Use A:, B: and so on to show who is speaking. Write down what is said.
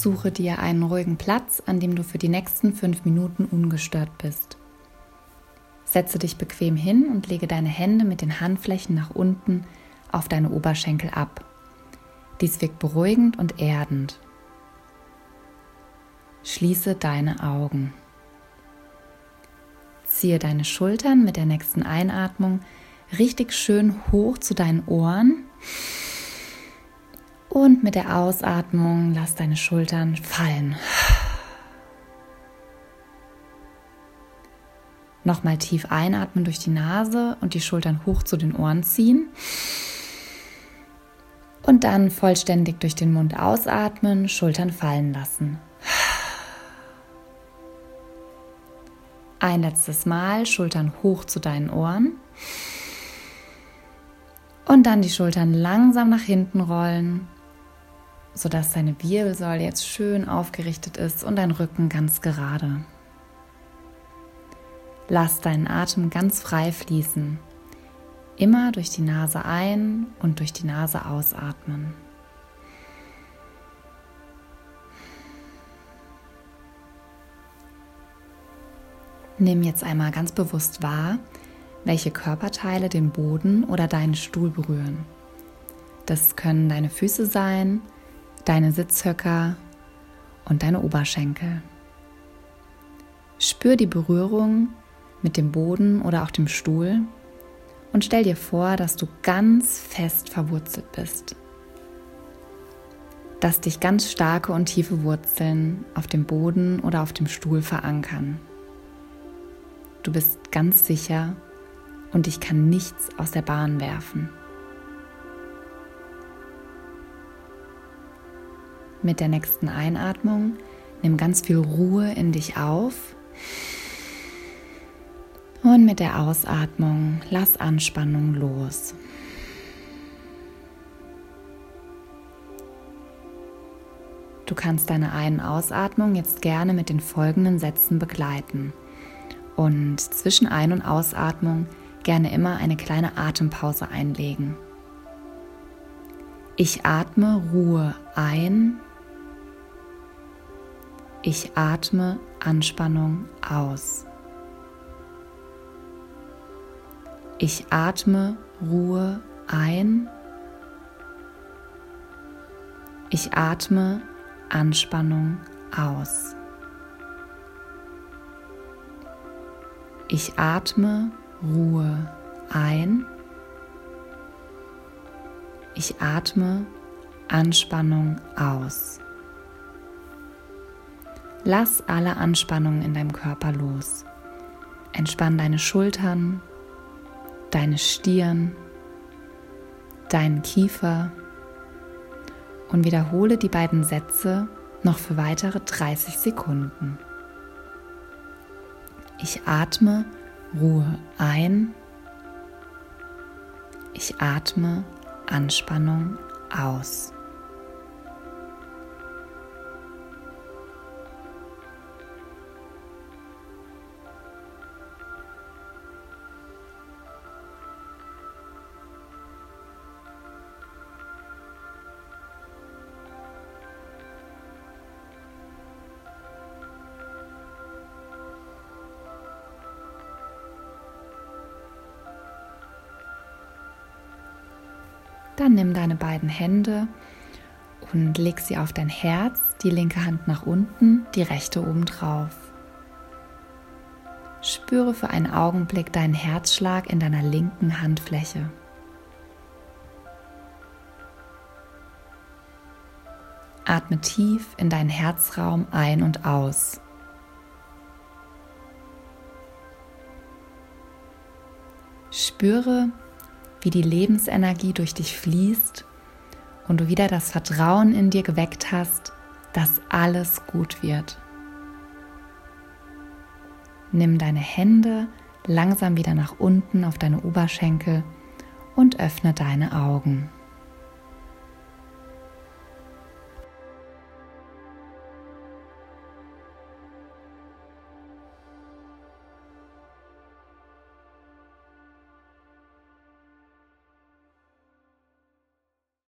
A: Suche dir einen ruhigen Platz, an dem du für die nächsten fünf Minuten ungestört bist. Setze dich bequem hin und lege deine Hände mit den Handflächen nach unten auf deine Oberschenkel ab. Dies wirkt beruhigend und erdend. Schließe deine Augen. Ziehe deine Schultern mit der nächsten Einatmung richtig schön hoch zu deinen Ohren. Und mit der Ausatmung lass deine Schultern fallen. Nochmal tief einatmen durch die Nase und die Schultern hoch zu den Ohren ziehen. Und dann vollständig durch den Mund ausatmen, Schultern fallen lassen. Ein letztes Mal, Schultern hoch zu deinen Ohren. Und dann die Schultern langsam nach hinten rollen, sodass deine Wirbelsäule jetzt schön aufgerichtet ist und dein Rücken ganz gerade. Lass deinen Atem ganz frei fließen. Immer durch die Nase ein und durch die Nase ausatmen. Nimm jetzt einmal ganz bewusst wahr, welche Körperteile den Boden oder deinen Stuhl berühren. Das können deine Füße sein, deine Sitzhöcker und deine Oberschenkel. Spür die Berührung mit dem Boden oder auch dem Stuhl und stell dir vor, dass du ganz fest verwurzelt bist. Dass dich ganz starke und tiefe Wurzeln auf dem Boden oder auf dem Stuhl verankern. Du bist ganz sicher und dich kann nichts aus der Bahn werfen. Mit der nächsten Einatmung nimm ganz viel Ruhe in dich auf und mit der Ausatmung lass Anspannung los. Du kannst deine Ein- und Ausatmung jetzt gerne mit den folgenden Sätzen begleiten und zwischen Ein- und Ausatmung gerne immer eine kleine Atempause einlegen. Ich atme Ruhe ein. Ich atme Anspannung aus. Ich atme Ruhe ein. Ich atme Anspannung aus. Ich atme Ruhe ein. Ich atme Anspannung aus. Lass alle Anspannungen in deinem Körper los. Entspann deine Schultern, deine Stirn, deinen Kiefer und wiederhole die beiden Sätze noch für weitere 30 Sekunden. Ich atme Ruhe ein. Ich atme Anspannung aus. Dann nimm deine beiden Hände und leg sie auf dein Herz, die linke Hand nach unten, die rechte oben drauf. Spüre für einen Augenblick deinen Herzschlag in deiner linken Handfläche. Atme tief in deinen Herzraum ein und aus. Spüre, wie die Lebensenergie durch dich fließt und du wieder das Vertrauen in dir geweckt hast, dass alles gut wird. Nimm deine Hände langsam wieder nach unten auf deine Oberschenkel und öffne deine Augen.